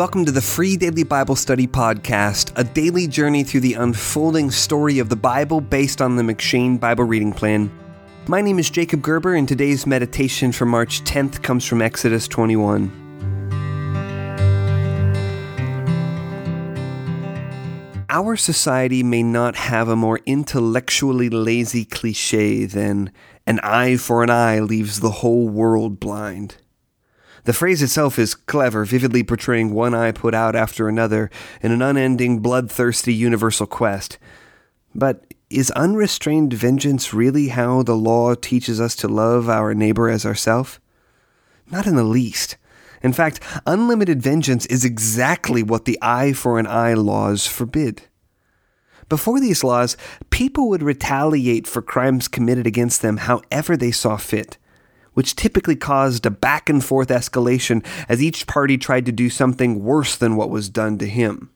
welcome to the Free Daily Bible Study Podcast, a daily journey through the unfolding story of the Bible based on the M'Cheyne Bible Reading Plan. My name is Jacob Gerber, and today's meditation for March 10th comes from Exodus 21. Our society may not have a more intellectually lazy cliche than an eye for an eye leaves the whole world blind. The phrase itself is clever, vividly portraying one eye put out after another in an unending, bloodthirsty universal quest. But is unrestrained vengeance really how the law teaches us to love our neighbor as ourself? Not in the least. In fact, unlimited vengeance is exactly what the eye for an eye laws forbid. Before these laws, people would retaliate for crimes committed against them however they saw fit which typically caused a back and forth escalation as each party tried to do something worse than what was done to him.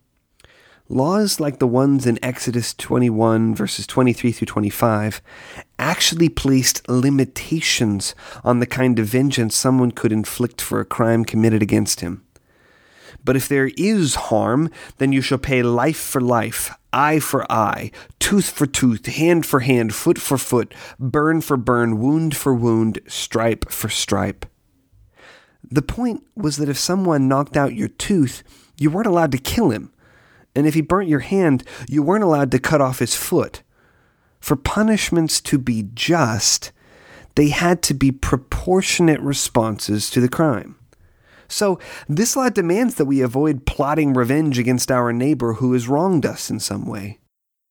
Laws like the ones in Exodus 21, verses 23 through 25, actually placed limitations on the kind of vengeance someone could inflict for a crime committed against him. But if there is harm, then you shall pay life for life, eye for eye, tooth for tooth, hand for hand, foot for foot, burn for burn, wound for wound, stripe for stripe. The point was that if someone knocked out your tooth, you weren't allowed to kill him. And if he burnt your hand, you weren't allowed to cut off his foot. For punishments to be just, they had to be proportionate responses to the crime. So, this law demands that we avoid plotting revenge against our neighbor who has wronged us in some way.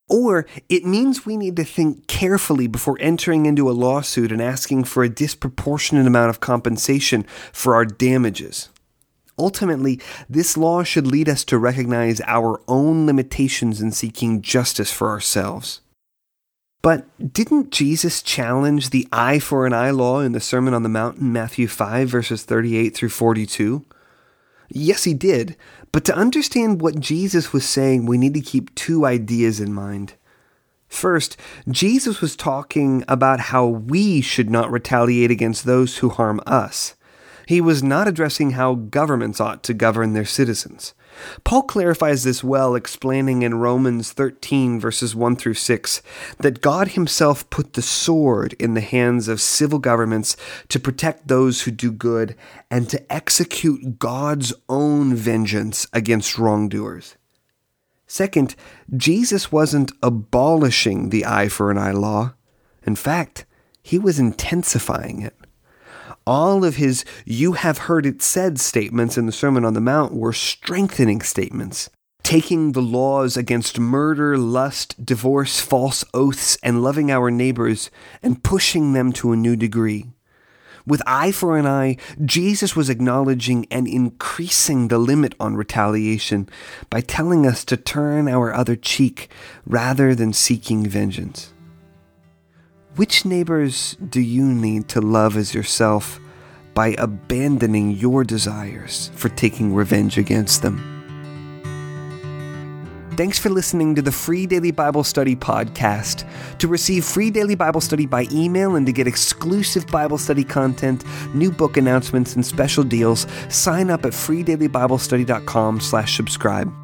Or it means we need to think carefully before entering into a lawsuit and asking for a disproportionate amount of compensation for our damages. Ultimately, this law should lead us to recognize our own limitations in seeking justice for ourselves. But didn't Jesus challenge the eye for an eye law in the Sermon on the Mount in Matthew 5, verses 38 through 42? Yes, he did. But to understand what Jesus was saying, we need to keep two ideas in mind. First, Jesus was talking about how we should not retaliate against those who harm us. He was not addressing how governments ought to govern their citizens. Paul clarifies this well, explaining in Romans 13, verses 1 through 6, that God Himself put the sword in the hands of civil governments to protect those who do good and to execute God's own vengeance against wrongdoers. Second, Jesus wasn't abolishing the eye for an eye law. In fact, he was intensifying it. All of his you have heard it said statements in the Sermon on the Mount were strengthening statements, taking the laws against murder, lust, divorce, false oaths, and loving our neighbors and pushing them to a new degree. With eye for an eye, Jesus was acknowledging and increasing the limit on retaliation by telling us to turn our other cheek rather than seeking vengeance. Which neighbors do you need to love as yourself by abandoning your desires for taking revenge against them? Thanks for listening to the Free Daily Bible Study podcast. To receive free daily Bible study by email and to get exclusive Bible study content, new book announcements, and special deals, sign up at freedailybiblestudy.com slash subscribe.